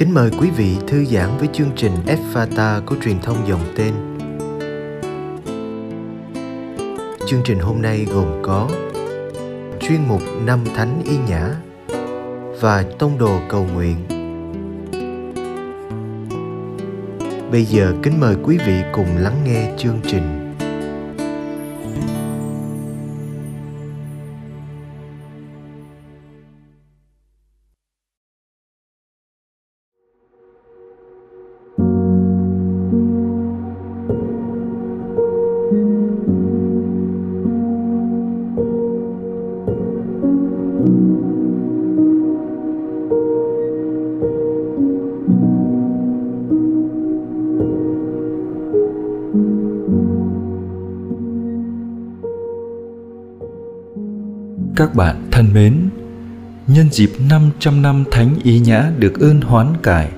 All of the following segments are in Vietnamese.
Kính mời quý vị thư giãn với chương trình Fata của truyền thông dòng tên. Chương trình hôm nay gồm có chuyên mục Năm Thánh Y Nhã và Tông Đồ Cầu Nguyện. Bây giờ kính mời quý vị cùng lắng nghe chương trình. Các bạn thân mến, nhân dịp 500 năm Thánh Ý Nhã được ơn hoán cải,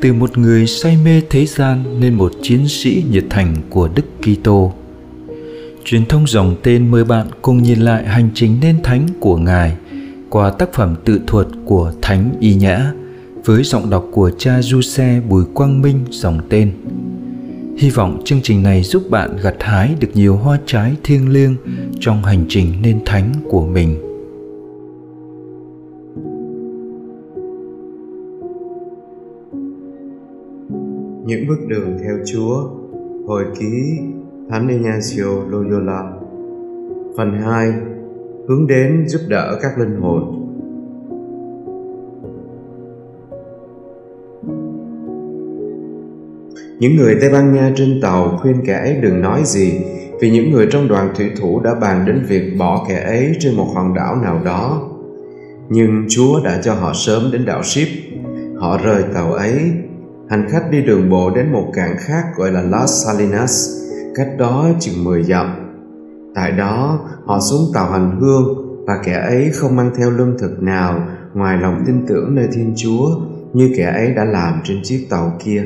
từ một người say mê thế gian nên một chiến sĩ nhiệt thành của Đức Kitô. Truyền thông dòng tên mời bạn cùng nhìn lại hành trình nên thánh của Ngài qua tác phẩm tự thuật của Thánh Y Nhã với giọng đọc của cha du xe Bùi Quang Minh dòng tên. Hy vọng chương trình này giúp bạn gặt hái được nhiều hoa trái thiêng liêng trong hành trình nên thánh của mình. Những bước đường theo Chúa, Hồi ký Thánh Ignacio Loyola Phần 2 Hướng đến giúp đỡ các linh hồn Những người Tây Ban Nha trên tàu khuyên kẻ ấy đừng nói gì vì những người trong đoàn thủy thủ đã bàn đến việc bỏ kẻ ấy trên một hòn đảo nào đó. Nhưng Chúa đã cho họ sớm đến đảo Ship. Họ rời tàu ấy. Hành khách đi đường bộ đến một cảng khác gọi là Las Salinas, cách đó chừng 10 dặm. Tại đó, họ xuống tàu hành hương và kẻ ấy không mang theo lương thực nào ngoài lòng tin tưởng nơi Thiên Chúa như kẻ ấy đã làm trên chiếc tàu kia.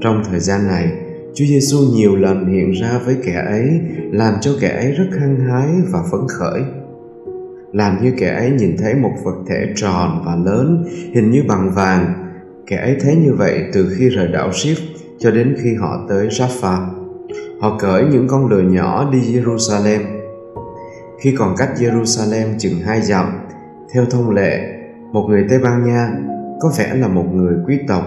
Trong thời gian này, Chúa Giêsu nhiều lần hiện ra với kẻ ấy, làm cho kẻ ấy rất hăng hái và phấn khởi. Làm như kẻ ấy nhìn thấy một vật thể tròn và lớn, hình như bằng vàng. Kẻ ấy thấy như vậy từ khi rời đảo Ship cho đến khi họ tới Jaffa. Họ cởi những con lừa nhỏ đi Jerusalem. Khi còn cách Jerusalem chừng hai dặm, theo thông lệ, một người Tây Ban Nha, có vẻ là một người quý tộc,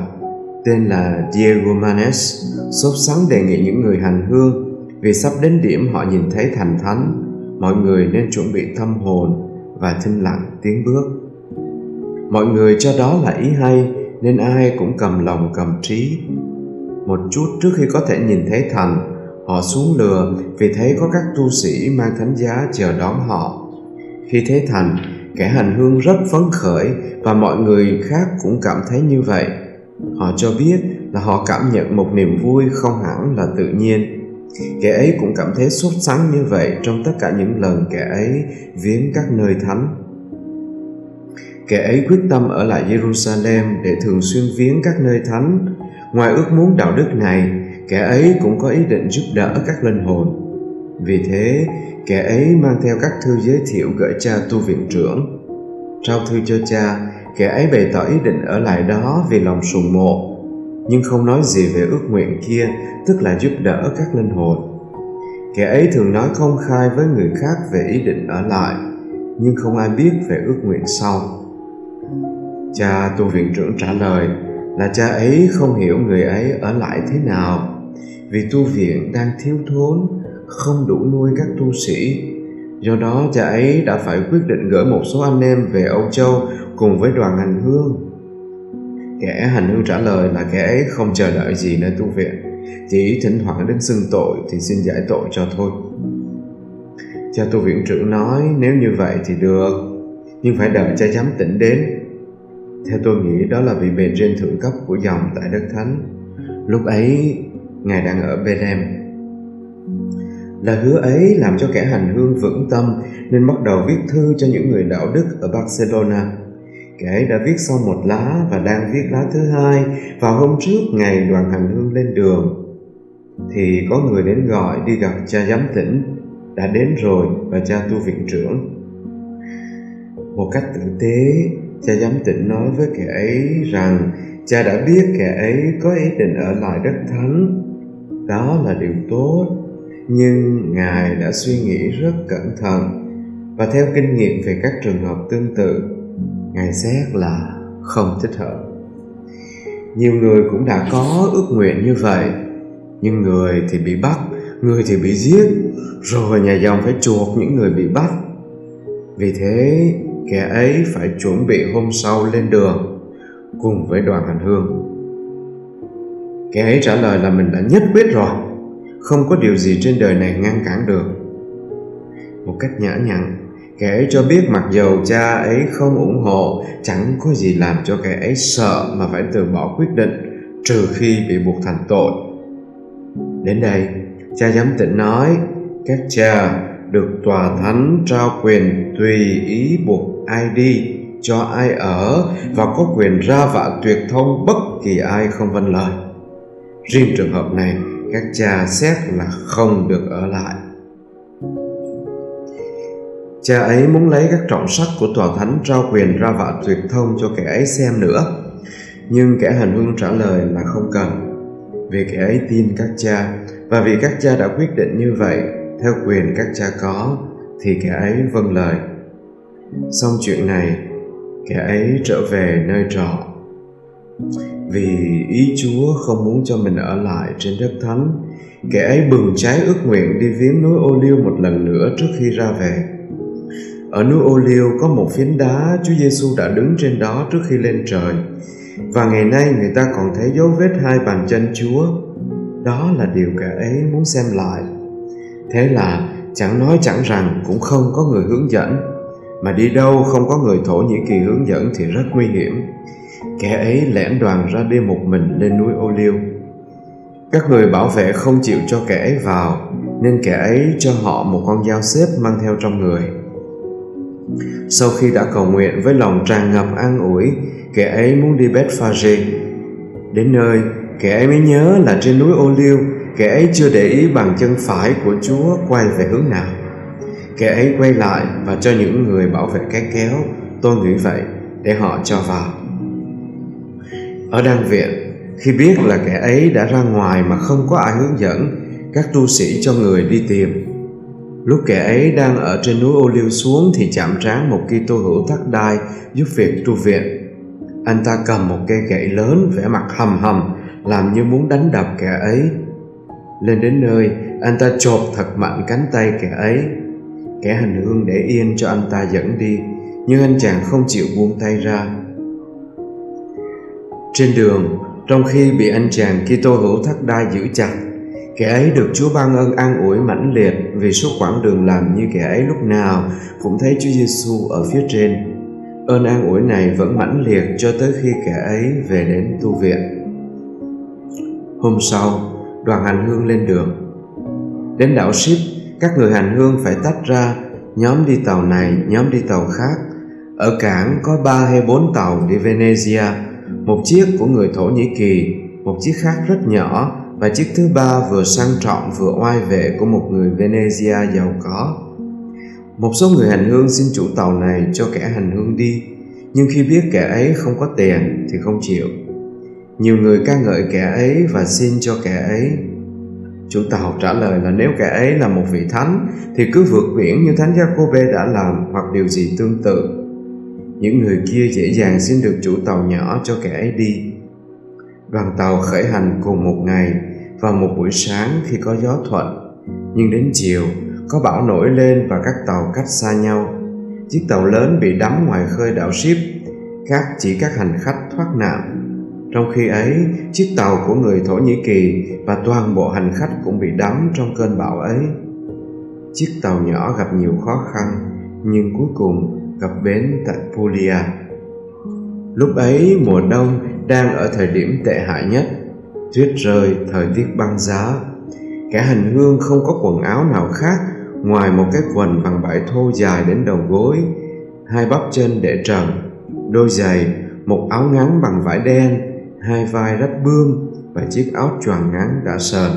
tên là Diego Manes sốt sắng đề nghị những người hành hương vì sắp đến điểm họ nhìn thấy thành thánh mọi người nên chuẩn bị tâm hồn và thinh lặng tiến bước mọi người cho đó là ý hay nên ai cũng cầm lòng cầm trí một chút trước khi có thể nhìn thấy thành họ xuống lừa vì thấy có các tu sĩ mang thánh giá chờ đón họ. Khi thấy thành, kẻ hành hương rất phấn khởi và mọi người khác cũng cảm thấy như vậy. Họ cho biết là họ cảm nhận một niềm vui không hẳn là tự nhiên. Kẻ ấy cũng cảm thấy sốt sắng như vậy trong tất cả những lần kẻ ấy viếng các nơi thánh. Kẻ ấy quyết tâm ở lại jerusalem để thường xuyên viếng các nơi thánh. Ngoài ước muốn đạo đức này kẻ ấy cũng có ý định giúp đỡ các linh hồn. Vì thế, kẻ ấy mang theo các thư giới thiệu gửi cha tu viện trưởng. Trao thư cho cha, kẻ ấy bày tỏ ý định ở lại đó vì lòng sùng mộ. Nhưng không nói gì về ước nguyện kia, tức là giúp đỡ các linh hồn. Kẻ ấy thường nói công khai với người khác về ý định ở lại, nhưng không ai biết về ước nguyện sau. Cha tu viện trưởng trả lời là cha ấy không hiểu người ấy ở lại thế nào vì tu viện đang thiếu thốn, không đủ nuôi các tu sĩ. Do đó, cha ấy đã phải quyết định gửi một số anh em về âu châu cùng với đoàn hành hương. Kẻ hành hương trả lời là kẻ ấy không chờ đợi gì nơi tu viện, chỉ thỉnh thoảng đến xưng tội thì xin giải tội cho thôi. Cha tu viện trưởng nói, nếu như vậy thì được, nhưng phải đợi cha giám tỉnh đến. Theo tôi nghĩ, đó là vì bề trên thượng cấp của dòng tại đất thánh. Lúc ấy ngài đang ở Bethlehem là hứa ấy làm cho kẻ hành hương vững tâm nên bắt đầu viết thư cho những người đạo đức ở Barcelona Kẻ ấy đã viết xong một lá và đang viết lá thứ hai vào hôm trước ngày đoàn hành hương lên đường. Thì có người đến gọi đi gặp cha giám tỉnh, đã đến rồi và cha tu viện trưởng. Một cách tử tế, cha giám tỉnh nói với kẻ ấy rằng cha đã biết kẻ ấy có ý định ở lại đất thánh đó là điều tốt. Nhưng ngài đã suy nghĩ rất cẩn thận. Và theo kinh nghiệm về các trường hợp tương tự, ngài xét là không thích hợp. Nhiều người cũng đã có ước nguyện như vậy. Nhưng người thì bị bắt, người thì bị giết. Rồi nhà dòng phải chuộc những người bị bắt. Vì thế, kẻ ấy phải chuẩn bị hôm sau lên đường, cùng với đoàn hành hương kẻ ấy trả lời là mình đã nhất quyết rồi. Không có điều gì trên đời này ngăn cản được. Một cách nhã nhặn, kẻ ấy cho biết mặc dầu cha ấy không ủng hộ, chẳng có gì làm cho kẻ ấy sợ mà phải từ bỏ quyết định, trừ khi bị buộc thành tội. Đến đây, cha giám tịnh nói, các cha được tòa thánh trao quyền tùy ý buộc ai đi cho ai ở và có quyền ra vạ tuyệt thông bất kỳ ai không vâng lời riêng trường hợp này, các cha xét là không được ở lại. Cha ấy muốn lấy các trọng sách của tòa thánh trao quyền ra vạ tuyệt thông cho kẻ ấy xem nữa. Nhưng kẻ hành hương trả lời là không cần. Vì kẻ ấy tin các cha, và vì các cha đã quyết định như vậy, theo quyền các cha có, thì kẻ ấy vâng lời. Xong chuyện này, kẻ ấy trở về nơi trọ vì ý chúa không muốn cho mình ở lại trên đất thánh, kẻ ấy bừng cháy ước nguyện đi viếng núi ô liêu một lần nữa trước khi ra về. Ở núi ô liêu có một phiến đá chúa giêsu đã đứng trên đó trước khi lên trời. Và ngày nay người ta còn thấy dấu vết hai bàn chân chúa. Đó là điều kẻ ấy muốn xem lại. Thế là chẳng nói chẳng rằng cũng không có người hướng dẫn. Mà đi đâu không có người thổ nhĩ kỳ hướng dẫn thì rất nguy hiểm kẻ ấy lẻn đoàn ra đi một mình lên núi ô liêu các người bảo vệ không chịu cho kẻ ấy vào, nên kẻ ấy cho họ một con dao xếp mang theo trong người. Sau khi đã cầu nguyện với lòng tràn ngập an ủi, kẻ ấy muốn đi Bethphage đến nơi, kẻ ấy mới nhớ là trên núi ô liêu kẻ ấy chưa để ý bàn chân phải của chúa quay về hướng nào. Kẻ ấy quay lại và cho những người bảo vệ cái kéo, tôi nghĩ vậy, để họ cho vào ở đan viện khi biết là kẻ ấy đã ra ngoài mà không có ai hướng dẫn, các tu sĩ cho người đi tìm. Lúc kẻ ấy đang ở trên núi ô liu xuống thì chạm trán một Kitô hữu thắt đai giúp việc tu viện. Anh ta cầm một cây gậy lớn vẻ mặt hầm hầm, làm như muốn đánh đập kẻ ấy. Lên đến nơi, anh ta chộp thật mạnh cánh tay kẻ ấy. Kẻ hành hương để yên cho anh ta dẫn đi, nhưng anh chàng không chịu buông tay ra trên đường, trong khi bị anh chàng Kitô hữu thắt đai giữ chặt, kẻ ấy được Chúa ban ơn an ủi mãnh liệt vì suốt quãng đường làm như kẻ ấy lúc nào cũng thấy Chúa Giêsu ở phía trên. Ơn an ủi này vẫn mãnh liệt cho tới khi kẻ ấy về đến tu viện. Hôm sau, đoàn hành hương lên đường. Đến đảo ship các người hành hương phải tách ra, nhóm đi tàu này, nhóm đi tàu khác. Ở cảng có ba hay bốn tàu đi Venezia một chiếc của người Thổ Nhĩ Kỳ, một chiếc khác rất nhỏ, và chiếc thứ ba vừa sang trọng vừa oai vệ của một người Venezia giàu có. Một số người hành hương xin chủ tàu này cho kẻ hành hương đi, nhưng khi biết kẻ ấy không có tiền thì không chịu. Nhiều người ca ngợi kẻ ấy và xin cho kẻ ấy. Chủ tàu trả lời là nếu kẻ ấy là một vị thánh thì cứ vượt biển như thánh Jacobe đã làm hoặc điều gì tương tự những người kia dễ dàng xin được chủ tàu nhỏ cho kẻ ấy đi. Đoàn tàu khởi hành cùng một ngày, vào một buổi sáng khi có gió thuận. Nhưng đến chiều, có bão nổi lên và các tàu cách xa nhau. Chiếc tàu lớn bị đắm ngoài khơi đảo ship, khác chỉ các hành khách thoát nạn. Trong khi ấy, chiếc tàu của người thổ nhĩ kỳ và toàn bộ hành khách cũng bị đắm trong cơn bão ấy. Chiếc tàu nhỏ gặp nhiều khó khăn, nhưng cuối cùng cập bến tại Puglia. Lúc ấy mùa đông đang ở thời điểm tệ hại nhất, tuyết rơi, thời tiết băng giá. Cả hành hương không có quần áo nào khác ngoài một cái quần bằng vải thô dài đến đầu gối, hai bắp chân để trần, đôi giày, một áo ngắn bằng vải đen, hai vai rách bươm và chiếc áo choàng ngắn đã sờn.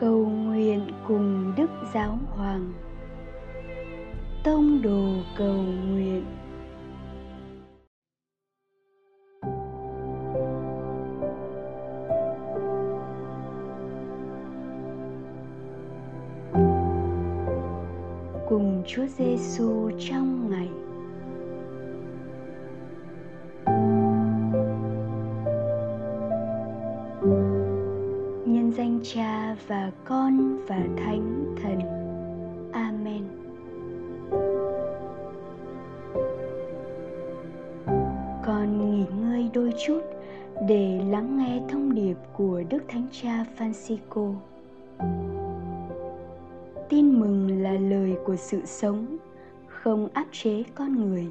cầu nguyện cùng đức giáo hoàng. Tông đồ cầu nguyện. Cùng Chúa Giêsu trong ngày danh Cha và Con và Thánh Thần. Amen. Con nghỉ ngơi đôi chút để lắng nghe thông điệp của Đức Thánh Cha Francisco. Tin mừng là lời của sự sống, không áp chế con người.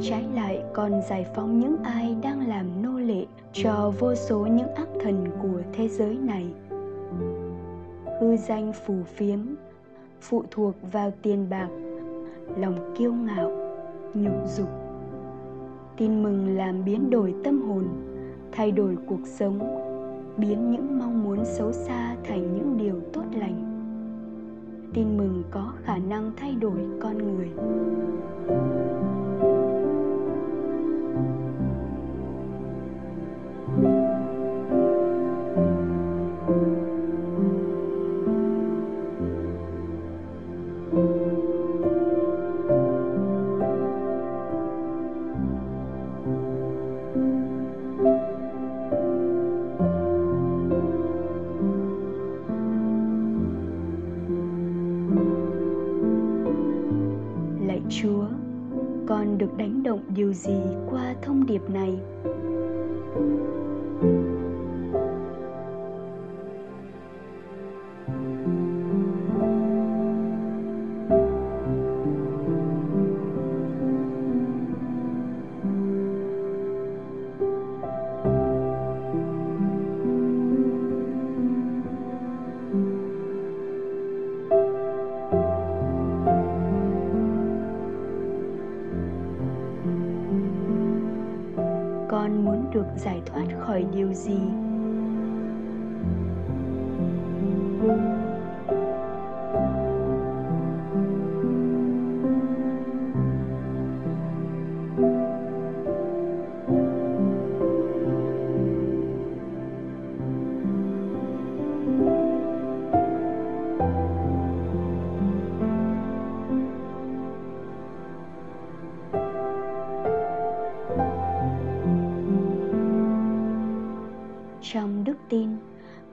Trái lại còn giải phóng những ai đang làm nô lệ cho vô số những ác thần của thế giới này. Hư danh phù phiếm, phụ thuộc vào tiền bạc, lòng kiêu ngạo, nhục dục. Tin mừng làm biến đổi tâm hồn, thay đổi cuộc sống, biến những mong muốn xấu xa thành những điều tốt lành tin mừng có khả năng thay đổi con người điều gì qua thông điệp này? Con muốn được giải thoát khỏi điều gì? trong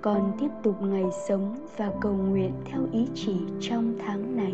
con tiếp tục ngày sống và cầu nguyện theo ý chỉ trong tháng này.